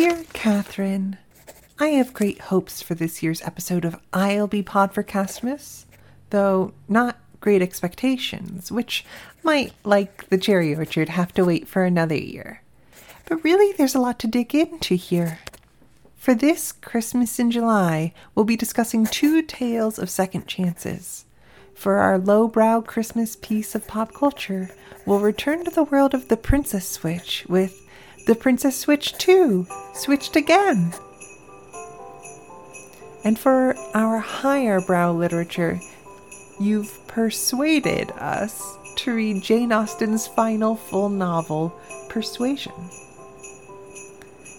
Dear Katherine, I have great hopes for this year's episode of I'll Be Pod for Castmas, though not great expectations, which might, like the cherry orchard, have to wait for another year. But really, there's a lot to dig into here. For this Christmas in July, we'll be discussing two tales of second chances. For our lowbrow Christmas piece of pop culture, we'll return to the world of the Princess Switch with The Princess Switch 2, Switched Again. And for our higher brow literature, you've persuaded us to read Jane Austen's final full novel, Persuasion.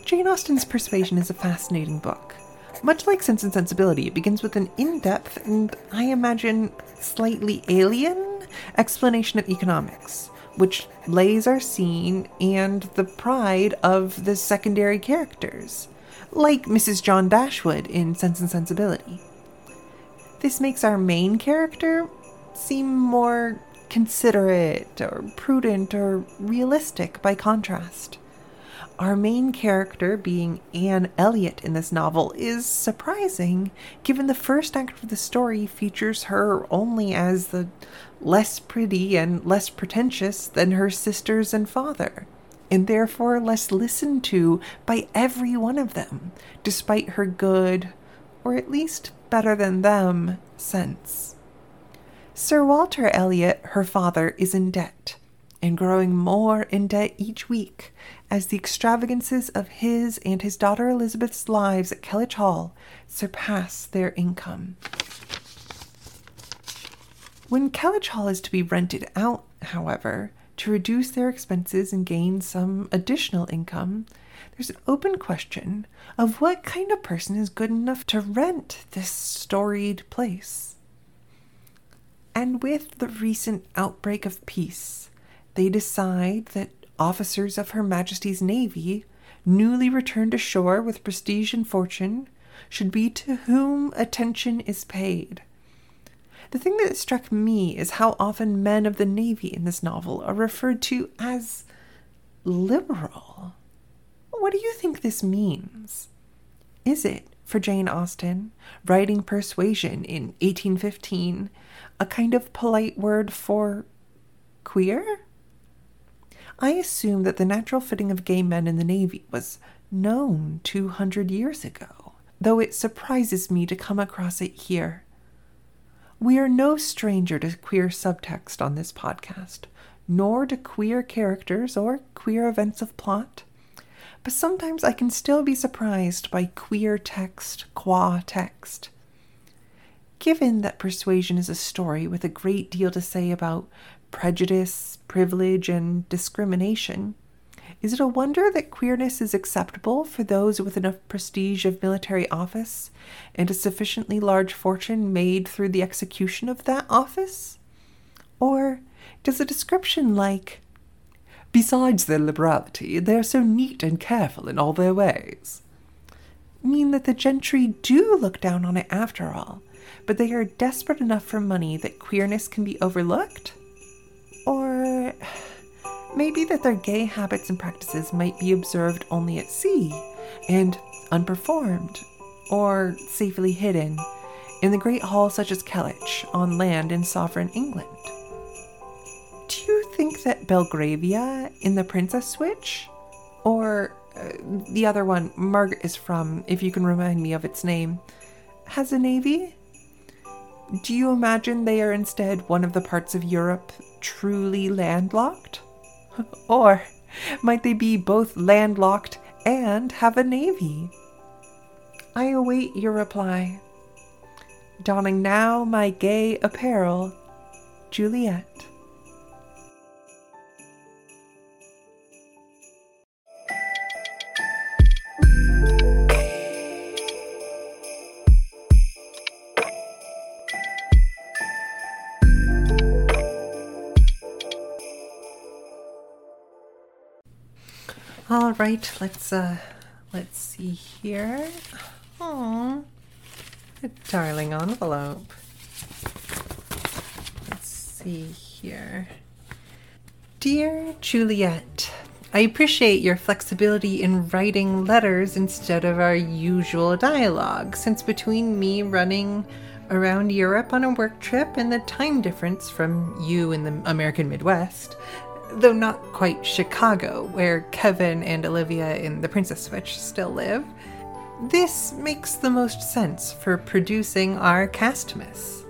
Jane Austen's Persuasion is a fascinating book. Much like Sense and Sensibility, it begins with an in depth and, I imagine, slightly alien explanation of economics, which lays our scene and the pride of the secondary characters, like Mrs. John Dashwood in Sense and Sensibility. This makes our main character seem more considerate or prudent or realistic by contrast. Our main character, being Anne Elliot in this novel, is surprising given the first act of the story features her only as the less pretty and less pretentious than her sisters and father, and therefore less listened to by every one of them, despite her good, or at least better than them, sense. Sir Walter Elliot, her father, is in debt, and growing more in debt each week as the extravagances of his and his daughter Elizabeth's lives at Kellynch Hall surpass their income. When Kellynch Hall is to be rented out, however, to reduce their expenses and gain some additional income, there's an open question of what kind of person is good enough to rent this storied place. And with the recent outbreak of peace, they decide that officers of Her Majesty's Navy, newly returned ashore with prestige and fortune, should be to whom attention is paid. The thing that struck me is how often men of the Navy in this novel are referred to as liberal. What do you think this means? Is it, for Jane Austen, writing Persuasion in 1815, a kind of polite word for queer? I assume that the natural fitting of gay men in the Navy was known 200 years ago, though it surprises me to come across it here. We are no stranger to queer subtext on this podcast, nor to queer characters or queer events of plot. But sometimes I can still be surprised by queer text qua text. Given that Persuasion is a story with a great deal to say about prejudice, privilege, and discrimination, is it a wonder that queerness is acceptable for those with enough prestige of military office and a sufficiently large fortune made through the execution of that office? Or does a description like, Besides their liberality, they are so neat and careful in all their ways, mean that the gentry do look down on it after all, but they are desperate enough for money that queerness can be overlooked? Maybe that their gay habits and practices might be observed only at sea and unperformed or safely hidden in the great hall such as Kellynch on land in sovereign England. Do you think that Belgravia in the Princess Switch, or uh, the other one Margaret is from, if you can remind me of its name, has a navy? Do you imagine they are instead one of the parts of Europe truly landlocked? or might they be both landlocked and have a navy? I await your reply. Donning now my gay apparel, Juliet. Right, let's uh let's see here. Oh, a darling envelope. Let's see here. Dear Juliet, I appreciate your flexibility in writing letters instead of our usual dialogue, since between me running around Europe on a work trip and the time difference from you in the American Midwest, though not quite Chicago, where Kevin and Olivia in The Princess Switch still live, this makes the most sense for producing our Castmas.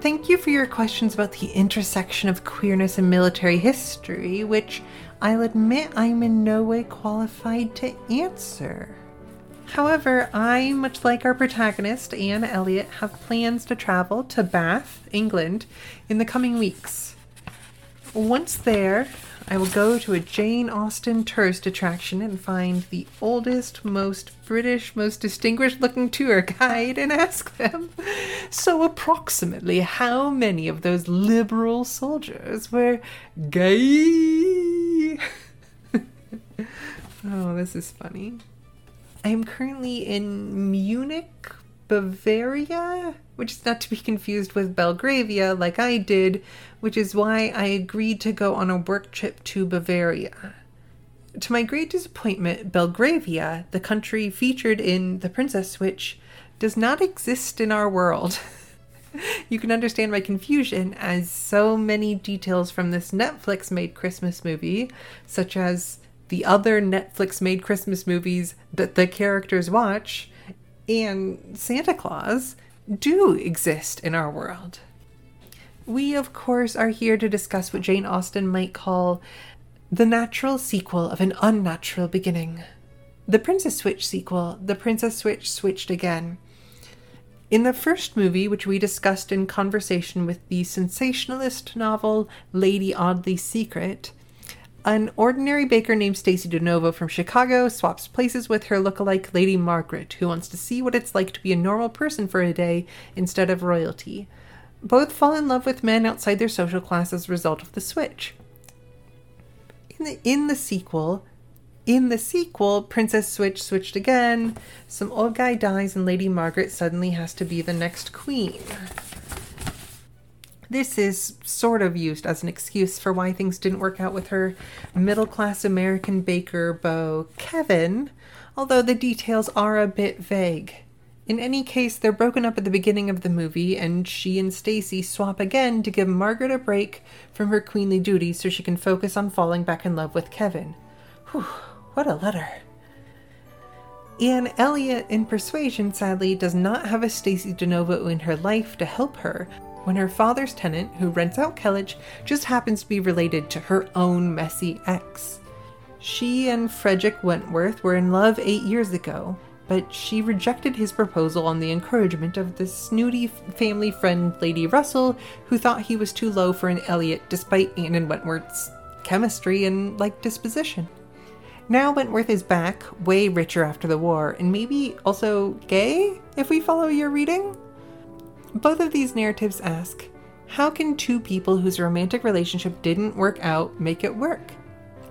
Thank you for your questions about the intersection of queerness and military history, which I'll admit I'm in no way qualified to answer. However, I, much like our protagonist, Anne Elliot, have plans to travel to Bath, England, in the coming weeks. Once there, I will go to a Jane Austen tourist attraction and find the oldest, most British, most distinguished looking tour guide and ask them, so approximately how many of those liberal soldiers were gay? oh, this is funny. I am currently in Munich, Bavaria, which is not to be confused with Belgravia like I did, which is why I agreed to go on a work trip to Bavaria. To my great disappointment, Belgravia, the country featured in The Princess Switch, does not exist in our world. you can understand my confusion as so many details from this Netflix made Christmas movie, such as the other Netflix made Christmas movies that the characters watch and Santa Claus do exist in our world. We, of course, are here to discuss what Jane Austen might call the natural sequel of an unnatural beginning. The Princess Switch sequel, The Princess Switch Switched Again. In the first movie, which we discussed in conversation with the sensationalist novel Lady Audley's Secret, an ordinary baker named Stacy DeNovo from Chicago swaps places with her lookalike Lady Margaret, who wants to see what it's like to be a normal person for a day instead of royalty. Both fall in love with men outside their social class as a result of the switch. In the, in the sequel, in the sequel, Princess Switch switched again. Some old guy dies, and Lady Margaret suddenly has to be the next queen. This is sort of used as an excuse for why things didn't work out with her middle class American baker beau, Kevin, although the details are a bit vague. In any case, they're broken up at the beginning of the movie, and she and Stacy swap again to give Margaret a break from her queenly duties so she can focus on falling back in love with Kevin. Whew, what a letter. Anne Elliot in Persuasion sadly does not have a Stacy DeNovo in her life to help her, when her father's tenant, who rents out Kellynch, just happens to be related to her own messy ex. She and Frederick Wentworth were in love eight years ago, but she rejected his proposal on the encouragement of the snooty family friend Lady Russell, who thought he was too low for an Elliot despite Anne and Wentworth's chemistry and like disposition. Now Wentworth is back, way richer after the war, and maybe also gay, if we follow your reading? Both of these narratives ask how can two people whose romantic relationship didn't work out make it work?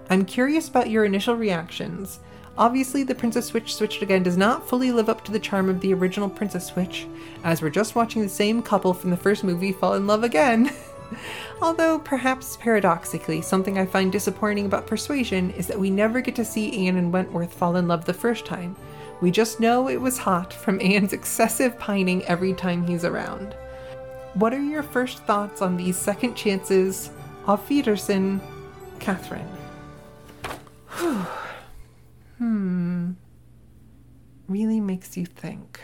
I'm curious about your initial reactions. Obviously, the Princess Switch Switched Again does not fully live up to the charm of the original Princess Switch, as we're just watching the same couple from the first movie fall in love again. Although, perhaps paradoxically, something I find disappointing about Persuasion is that we never get to see Anne and Wentworth fall in love the first time, we just know it was hot from Anne's excessive pining every time he's around. What are your first thoughts on these second chances of Wiedersehen, Katherine? hmm. Really makes you think.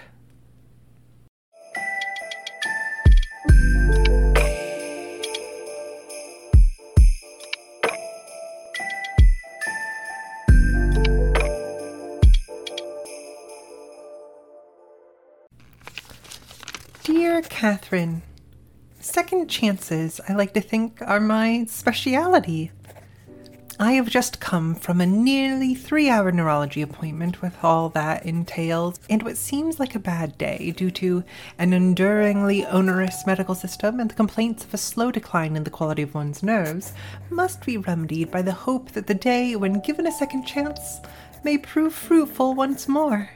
Dear Katherine, second chances, I like to think, are my speciality. I have just come from a nearly three hour neurology appointment with all that entails, and what seems like a bad day due to an enduringly onerous medical system and the complaints of a slow decline in the quality of one's nerves must be remedied by the hope that the day, when given a second chance, may prove fruitful once more.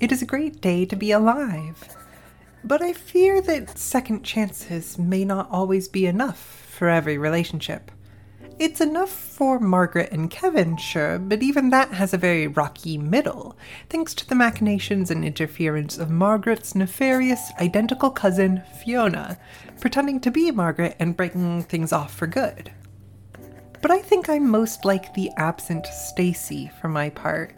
It is a great day to be alive. But I fear that second chances may not always be enough for every relationship. It's enough for Margaret and Kevin, sure, but even that has a very rocky middle, thanks to the machinations and interference of Margaret's nefarious identical cousin, Fiona, pretending to be Margaret and breaking things off for good. But I think I'm most like the absent Stacy for my part,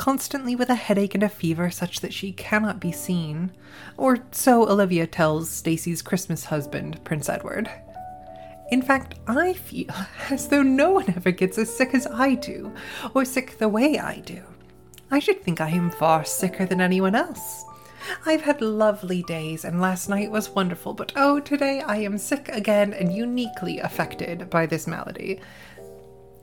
constantly with a headache and a fever such that she cannot be seen, or so Olivia tells Stacy's Christmas husband, Prince Edward. In fact, I feel as though no one ever gets as sick as I do, or sick the way I do. I should think I am far sicker than anyone else. I've had lovely days, and last night was wonderful, but oh, today I am sick again and uniquely affected by this malady.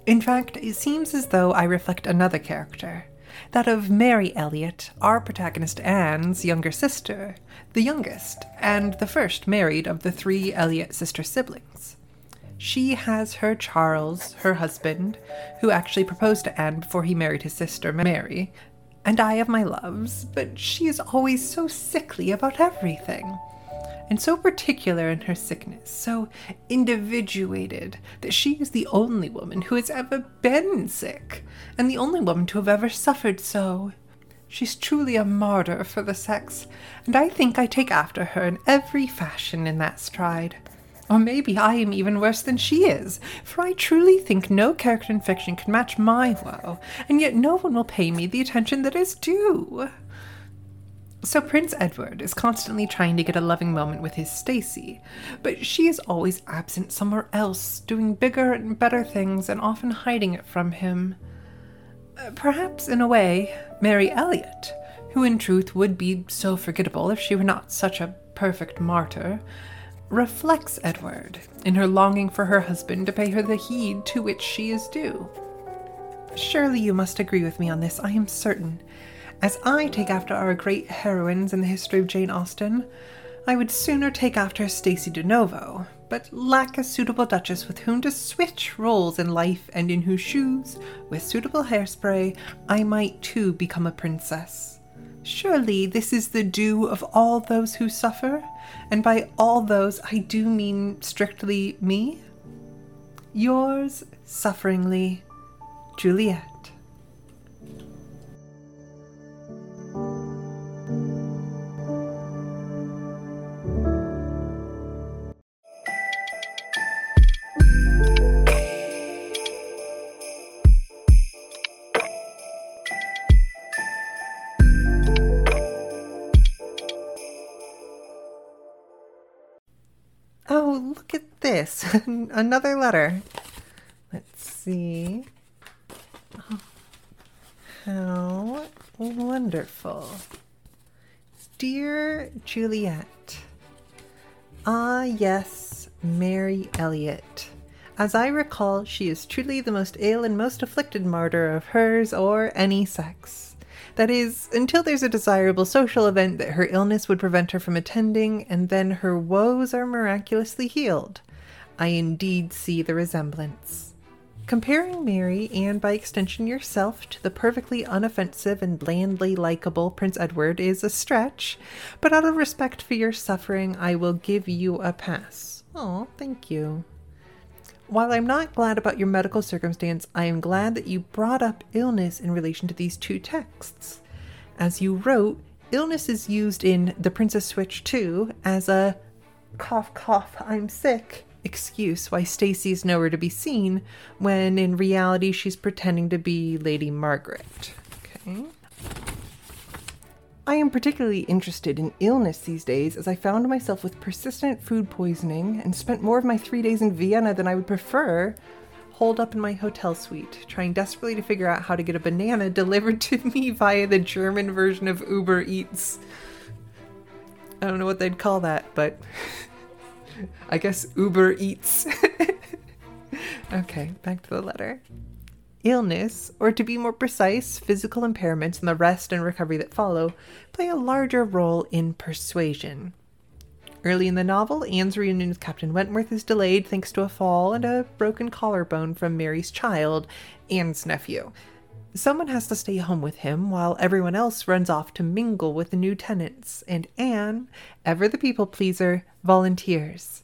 In fact, it seems as though I reflect another character that of Mary Elliot, our protagonist Anne's younger sister, the youngest, and the first married of the three Elliot sister siblings. She has her Charles, her husband, who actually proposed to Anne before he married his sister Mary, and I have my loves, but she is always so sickly about everything, and so particular in her sickness, so individuated that she is the only woman who has ever been sick, and the only woman to have ever suffered so. She's truly a martyr for the sex, and I think I take after her in every fashion in that stride. Or maybe I am even worse than she is, for I truly think no character in fiction can match my woe, and yet no one will pay me the attention that is due. So Prince Edward is constantly trying to get a loving moment with his Stacy, but she is always absent somewhere else, doing bigger and better things and often hiding it from him. Uh, perhaps, in a way, Mary Elliot, who in truth would be so forgettable if she were not such a perfect martyr, reflects Edward in her longing for her husband to pay her the heed to which she is due. Surely you must agree with me on this, I am certain. As I take after our great heroines in the history of Jane Austen, I would sooner take after Stacy de Novo, but lack a suitable duchess with whom to switch roles in life and in whose shoes, with suitable hairspray, I might too become a princess. Surely this is the due of all those who suffer, and by all those I do mean strictly me. Yours sufferingly, Juliet. This. Another letter. Let's see. How wonderful. Dear Juliet. Ah, yes, Mary Elliot. As I recall, she is truly the most ill and most afflicted martyr of hers or any sex. That is, until there's a desirable social event that her illness would prevent her from attending, and then her woes are miraculously healed. I indeed see the resemblance. Comparing Mary, and by extension yourself, to the perfectly unoffensive and blandly likable Prince Edward is a stretch, but out of respect for your suffering, I will give you a pass. Oh, thank you. While I'm not glad about your medical circumstance, I am glad that you brought up illness in relation to these two texts. As you wrote, illness is used in The Princess Switch 2 as a cough, cough, I'm sick excuse why Stacy is nowhere to be seen, when in reality she's pretending to be Lady Margaret. Okay. I am particularly interested in illness these days as I found myself with persistent food poisoning and spent more of my three days in Vienna than I would prefer, holed up in my hotel suite, trying desperately to figure out how to get a banana delivered to me via the German version of Uber Eats. I don't know what they'd call that, but I guess Uber Eats. okay, back to the letter illness, or to be more precise, physical impairments and the rest and recovery that follow, play a larger role in persuasion. Early in the novel, Anne's reunion with Captain Wentworth is delayed thanks to a fall and a broken collarbone from Mary's child, Anne's nephew. Someone has to stay home with him while everyone else runs off to mingle with the new tenants, and Anne, ever the people pleaser, volunteers.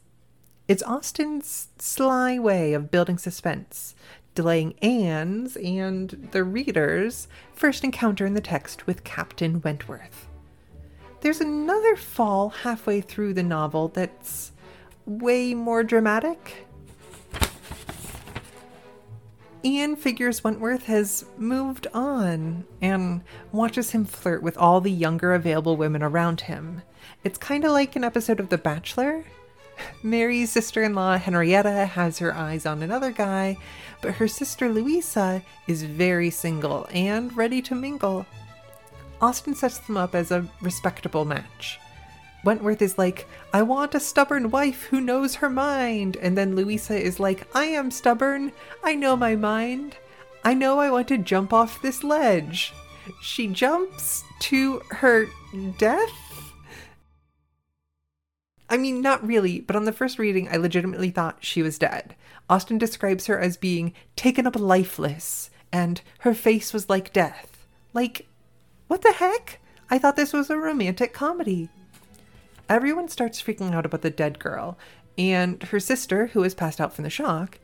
It's Austen's sly way of building suspense, delaying Anne's and the reader's first encounter in the text with Captain Wentworth. There's another fall halfway through the novel that's way more dramatic. Anne figures Wentworth has moved on and watches him flirt with all the younger available women around him. It's kind of like an episode of The Bachelor. Mary's sister in law, Henrietta, has her eyes on another guy, but her sister Louisa is very single and ready to mingle. Austen sets them up as a respectable match. Wentworth is like, I want a stubborn wife who knows her mind. And then Louisa is like, I am stubborn. I know my mind. I know I want to jump off this ledge. She jumps to her death? I mean, not really, but on the first reading, I legitimately thought she was dead. Austen describes her as being taken up lifeless, and her face was like death. Like, what the heck? I thought this was a romantic comedy. Everyone starts freaking out about the dead girl, and her sister, who has passed out from the shock,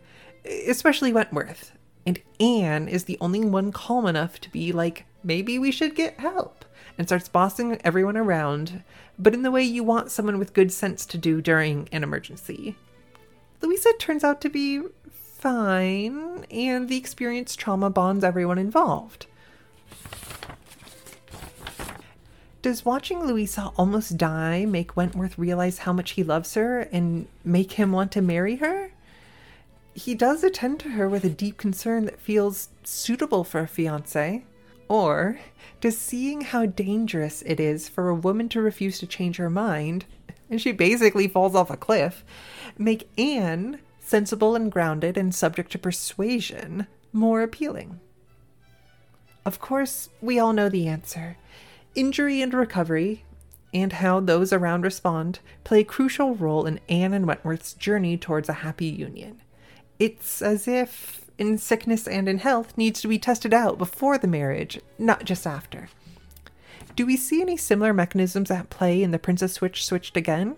especially Wentworth. And Anne is the only one calm enough to be like, maybe we should get help, and starts bossing everyone around, but in the way you want someone with good sense to do during an emergency. Louisa turns out to be fine, and the experience trauma bonds everyone involved. Does watching Louisa almost die make Wentworth realize how much he loves her and make him want to marry her? He does attend to her with a deep concern that feels suitable for a fiance. Or does seeing how dangerous it is for a woman to refuse to change her mind, and she basically falls off a cliff, make Anne, sensible and grounded and subject to persuasion, more appealing? Of course, we all know the answer injury and recovery, and how those around respond play a crucial role in Anne and Wentworth's journey towards a happy union. It's as if in sickness and in health needs to be tested out before the marriage, not just after. Do we see any similar mechanisms at play in The Princess Switch Switched Again?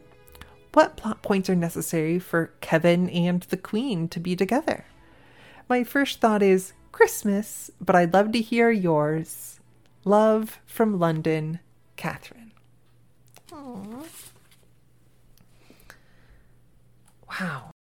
What plot points are necessary for Kevin and the Queen to be together? My first thought is Christmas, but I'd love to hear yours. Love from London, Katherine. Aww. Wow.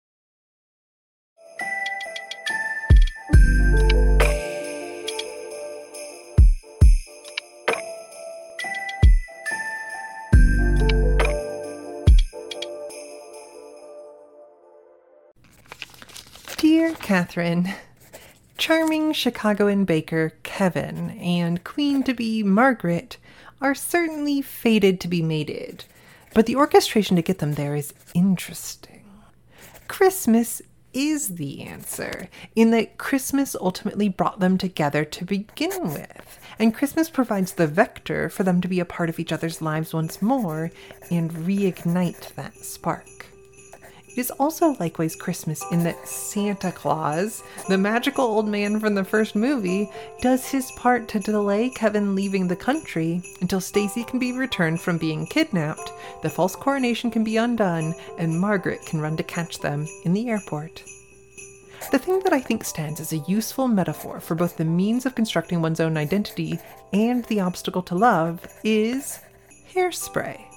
Dear Katherine, charming Chicagoan baker Kevin and queen to be Margaret are certainly fated to be mated, but the orchestration to get them there is interesting. Christmas is the answer, in that Christmas ultimately brought them together to begin with, and Christmas provides the vector for them to be a part of each other's lives once more and reignite that spark. It is also likewise Christmas in that Santa Claus, the magical old man from the first movie, does his part to delay Kevin leaving the country until Stacy can be returned from being kidnapped, the false coronation can be undone, and Margaret can run to catch them in the airport. The thing that I think stands as a useful metaphor for both the means of constructing one's own identity and the obstacle to love is hairspray.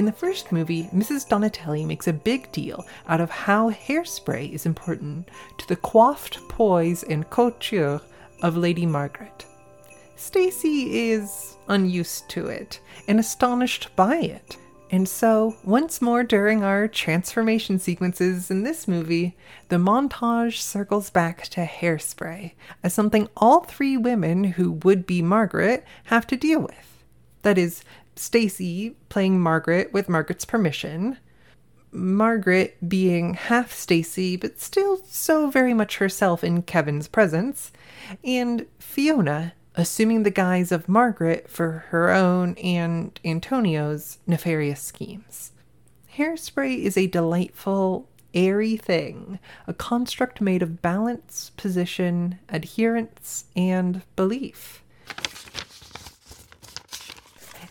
In the first movie, Mrs. Donatelli makes a big deal out of how hairspray is important to the coiffed poise and couture of Lady Margaret. Stacy is unused to it and astonished by it. And so, once more during our transformation sequences in this movie, the montage circles back to hairspray as something all three women who would be Margaret have to deal with. That is, Stacy playing Margaret with Margaret's permission. Margaret being half Stacy, but still so very much herself in Kevin's presence, and Fiona assuming the guise of Margaret for her own and Antonio's nefarious schemes. Hairspray is a delightful, airy thing, a construct made of balance, position, adherence, and belief.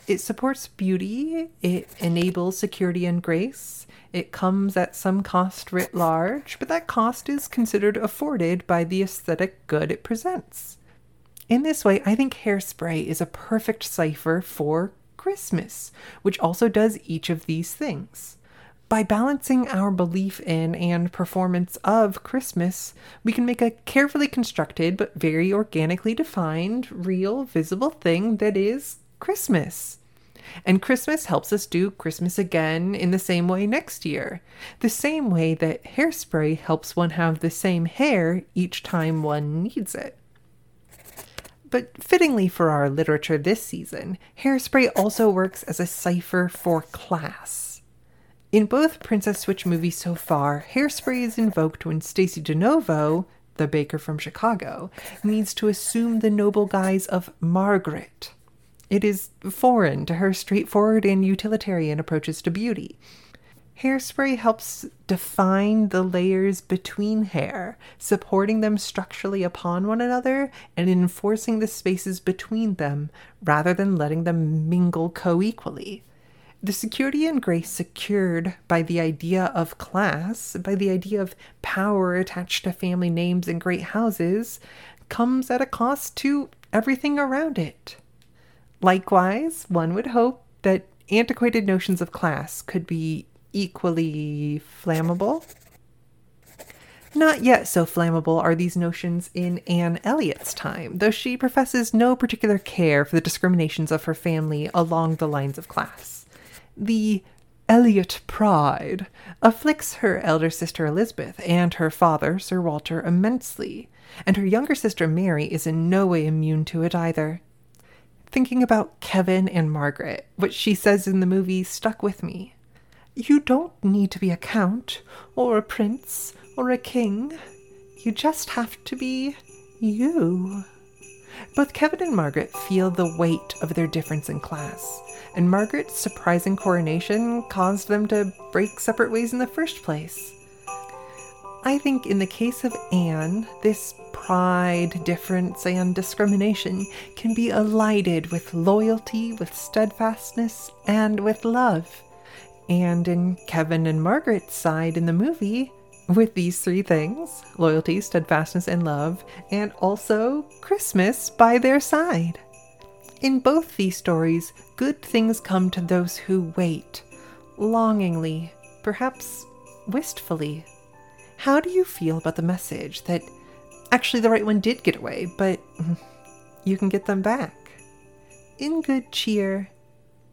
It supports beauty, it enables security and grace, It comes at some cost writ large, but that cost is considered afforded by the aesthetic good it presents. In this way, I think Hairspray is a perfect cipher for Christmas, which also does each of these things. By balancing our belief in and performance of Christmas, we can make a carefully constructed but very organically defined, real, visible thing that is Christmas. And Christmas helps us do Christmas again in the same way next year. The same way that hairspray helps one have the same hair each time one needs it. But fittingly for our literature this season, hairspray also works as a cipher for class. In both Princess Switch movies so far, hairspray is invoked when Stacy DeNovo, the baker from Chicago, needs to assume the noble guise of Margaret it is foreign to her straightforward and utilitarian approaches to beauty. Hairspray helps define the layers between hair, supporting them structurally upon one another and enforcing the spaces between them rather than letting them mingle co equally. The security and grace secured by the idea of class, by the idea of power attached to family names and great houses, comes at a cost to everything around it. Likewise, one would hope that antiquated notions of class could be equally flammable. Not yet so flammable are these notions in Anne Elliot's time, though she professes no particular care for the discriminations of her family along the lines of class. The Elliot pride afflicts her elder sister Elizabeth and her father, Sir Walter, immensely, and her younger sister Mary is in no way immune to it either thinking about Kevin and Margaret, what she says in the movie stuck with me. You don't need to be a count, or a prince, or a king. You just have to be you. Both Kevin and Margaret feel the weight of their difference in class, and Margaret's surprising coronation caused them to break separate ways in the first place. I think in the case of Anne, this pride, difference, and discrimination can be elided with loyalty, with steadfastness, and with love. And in Kevin and Margaret's side in the movie, with these three things loyalty, steadfastness, and love, and also Christmas by their side. In both these stories, good things come to those who wait, longingly, perhaps wistfully. How do you feel about the message that Actually, the right one did get away, but you can get them back. In good cheer,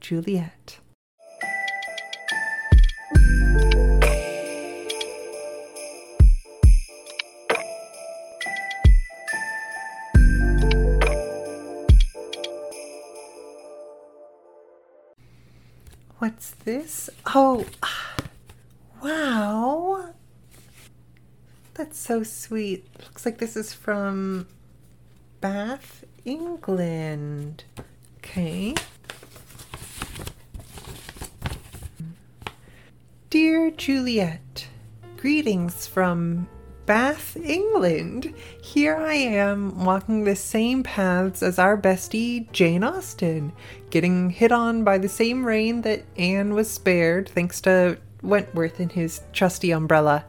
Juliet. What's this? Oh, wow. That's so sweet. Looks like this is from Bath, England. Okay. Dear Juliet, greetings from Bath, England. Here I am walking the same paths as our bestie Jane Austen, getting hit on by the same rain that Anne was spared thanks to Wentworth and his trusty umbrella.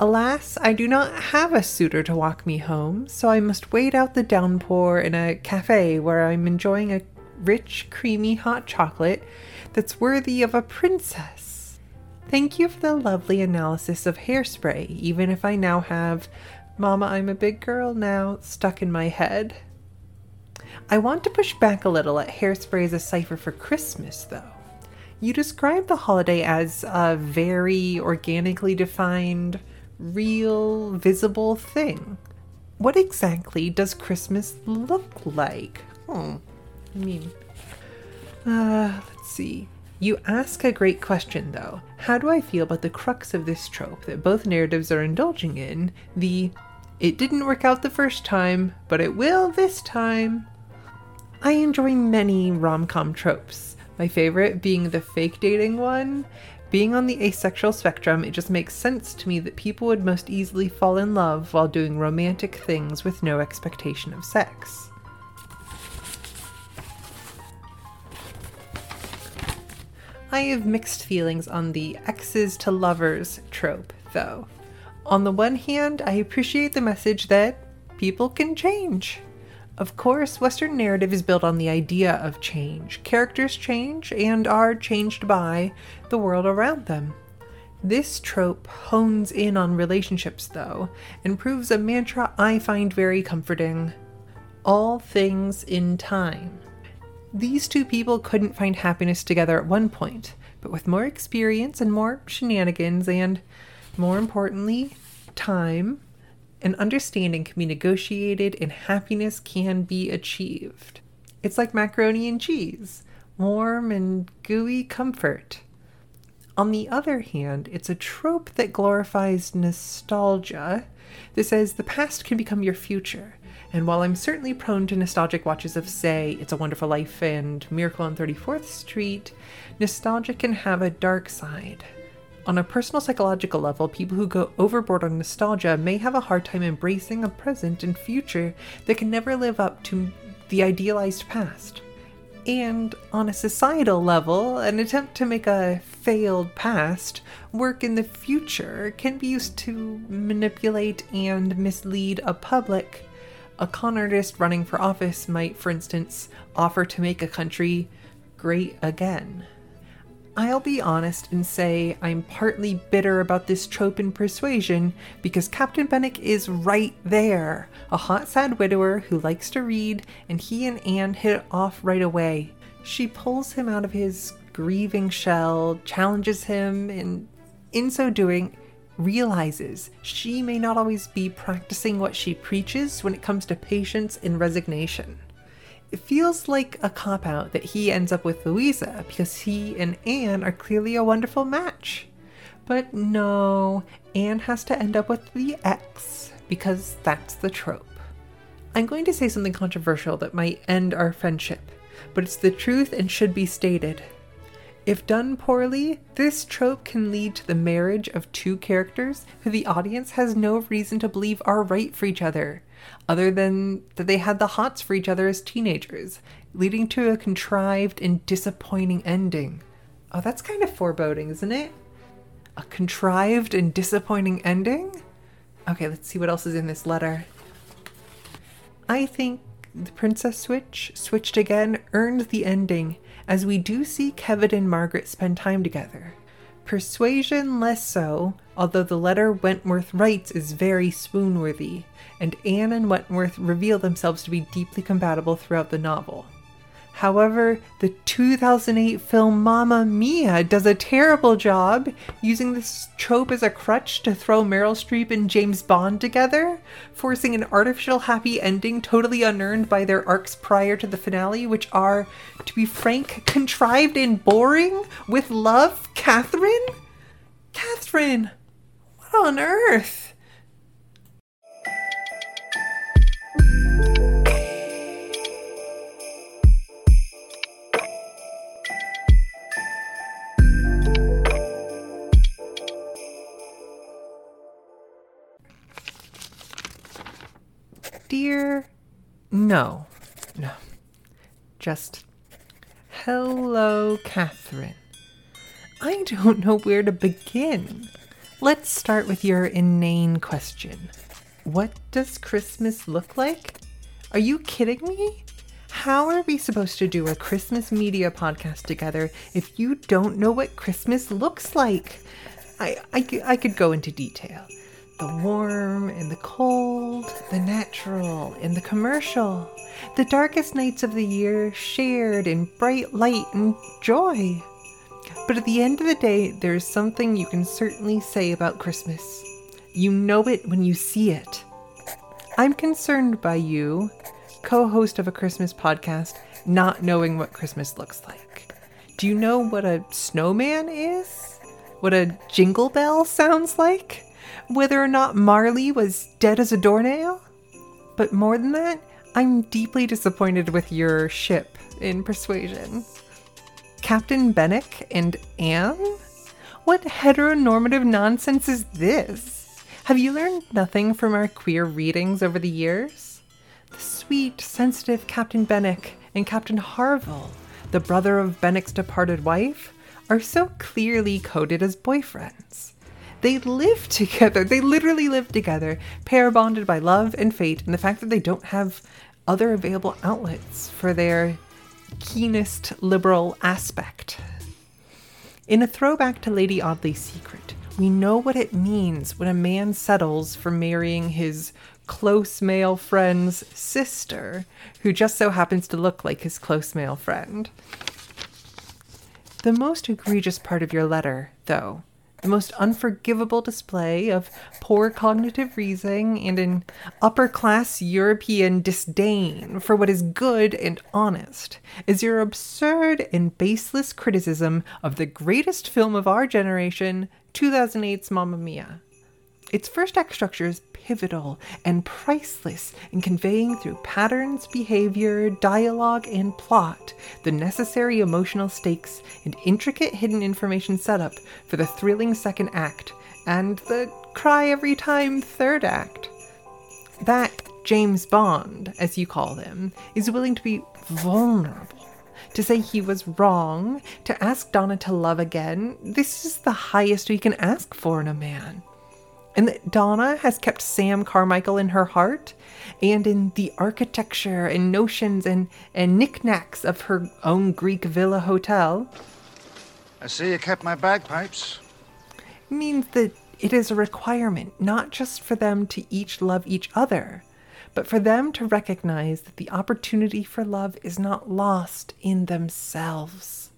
Alas, I do not have a suitor to walk me home, so I must wait out the downpour in a cafe where I'm enjoying a rich, creamy hot chocolate that's worthy of a princess. Thank you for the lovely analysis of hairspray, even if I now have Mama, I'm a big girl now stuck in my head. I want to push back a little at hairspray as a cipher for Christmas, though. You describe the holiday as a very organically defined, real, visible thing. What exactly does Christmas look like? Hmm. I mean, uh, let's see. You ask a great question, though. How do I feel about the crux of this trope that both narratives are indulging in? The it didn't work out the first time, but it will this time. I enjoy many rom com tropes, my favorite being the fake dating one, being on the asexual spectrum, it just makes sense to me that people would most easily fall in love while doing romantic things with no expectation of sex. I have mixed feelings on the exes to lovers trope, though. On the one hand, I appreciate the message that people can change. Of course, Western narrative is built on the idea of change. Characters change and are changed by the world around them. This trope hones in on relationships, though, and proves a mantra I find very comforting all things in time. These two people couldn't find happiness together at one point, but with more experience and more shenanigans, and more importantly, time, and understanding can be negotiated and happiness can be achieved. It's like macaroni and cheese warm and gooey comfort. On the other hand, it's a trope that glorifies nostalgia that says the past can become your future. And while I'm certainly prone to nostalgic watches of, say, It's a Wonderful Life and Miracle on 34th Street, nostalgia can have a dark side. On a personal psychological level, people who go overboard on nostalgia may have a hard time embracing a present and future that can never live up to the idealized past. And on a societal level, an attempt to make a failed past work in the future can be used to manipulate and mislead a public. A con artist running for office might, for instance, offer to make a country great again. I'll be honest and say I'm partly bitter about this trope in Persuasion because Captain Benwick is right there. A hot, sad widower who likes to read, and he and Anne hit it off right away. She pulls him out of his grieving shell, challenges him, and in so doing, realizes she may not always be practicing what she preaches when it comes to patience and resignation. It feels like a cop out that he ends up with Louisa because he and Anne are clearly a wonderful match. But no, Anne has to end up with the ex because that's the trope. I'm going to say something controversial that might end our friendship, but it's the truth and should be stated. If done poorly, this trope can lead to the marriage of two characters who the audience has no reason to believe are right for each other other than that they had the hots for each other as teenagers, leading to a contrived and disappointing ending. Oh, that's kind of foreboding, isn't it? A contrived and disappointing ending? Okay, let's see what else is in this letter. I think the Princess Switch, switched again, earned the ending, as we do see Kevin and Margaret spend time together. Persuasion less so, although the letter Wentworth writes is very swoonworthy, and Anne and Wentworth reveal themselves to be deeply compatible throughout the novel. However, the 2008 film Mamma Mia does a terrible job using this trope as a crutch to throw Meryl Streep and James Bond together, forcing an artificial happy ending totally unearned by their arcs prior to the finale, which are, to be frank, contrived and boring with love, Katherine? Katherine! What on earth? Dear. No. No. Just. Hello, Katherine. I don't know where to begin. Let's start with your inane question. What does Christmas look like? Are you kidding me? How are we supposed to do a Christmas media podcast together if you don't know what Christmas looks like? I, I, I could go into detail the warm and the cold, the natural and the commercial, the darkest nights of the year shared in bright light and joy. But at the end of the day, there's something you can certainly say about Christmas. You know it when you see it. I'm concerned by you, co host of a Christmas podcast, not knowing what Christmas looks like. Do you know what a snowman is? What a jingle bell sounds like? Whether or not Marley was dead as a doornail. But more than that, I'm deeply disappointed with your ship in Persuasion. Captain Benwick and Anne? What heteronormative nonsense is this? Have you learned nothing from our queer readings over the years? The sweet, sensitive Captain Benwick and Captain Harville, the brother of Benwick's departed wife, are so clearly coded as boyfriends. They live together. They literally live together, pair bonded by love and fate, and the fact that they don't have other available outlets for their keenest liberal aspect. In a throwback to Lady Audley's Secret, we know what it means when a man settles for marrying his close male friend's sister, who just so happens to look like his close male friend. The most egregious part of your letter, though, the most unforgivable display of poor cognitive reasoning and an upper class European disdain for what is good and honest, is your absurd and baseless criticism of the greatest film of our generation, 2008's Mamma Mia. Its first act structure is pivotal and priceless in conveying through patterns, behavior, dialogue, and plot the necessary emotional stakes and intricate hidden information setup for the thrilling second act and the cry every time third act. That James Bond, as you call him, is willing to be vulnerable to say he was wrong, to ask Donna to love again, this is the highest we can ask for in a man and that Donna has kept Sam Carmichael in her heart and in the architecture and notions and, and knickknacks of her own Greek villa hotel. I see you kept my bagpipes. Means that it is a requirement not just for them to each love each other, but for them to recognize that the opportunity for love is not lost in themselves.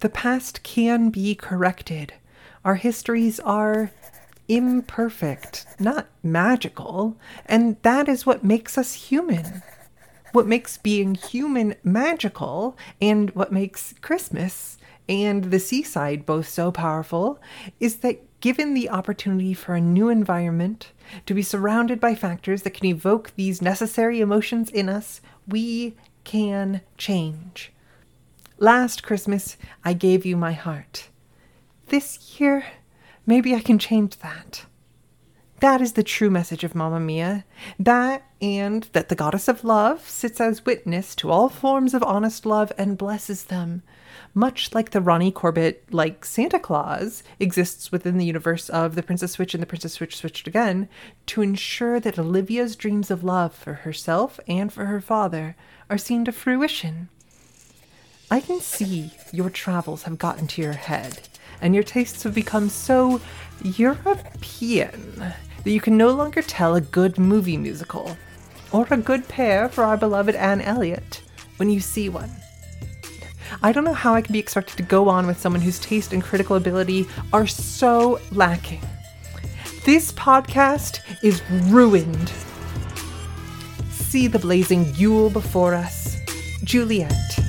The past can be corrected. Our histories are imperfect, not magical, and that is what makes us human. What makes being human magical, and what makes Christmas and the seaside both so powerful, is that given the opportunity for a new environment, to be surrounded by factors that can evoke these necessary emotions in us, we can change. Last Christmas, I gave you my heart. This year, Maybe I can change that. That is the true message of Mamma Mia. That and that the goddess of love sits as witness to all forms of honest love and blesses them, much like the Ronnie Corbett like Santa Claus exists within the universe of The Princess Switch and The Princess Switch Switched Again, to ensure that Olivia's dreams of love for herself and for her father are seen to fruition. I can see your travels have gotten to your head and your tastes have become so European that you can no longer tell a good movie musical or a good pair for our beloved Anne Elliot when you see one. I don't know how I can be expected to go on with someone whose taste and critical ability are so lacking. This podcast is ruined. See the blazing Yule before us. Juliet.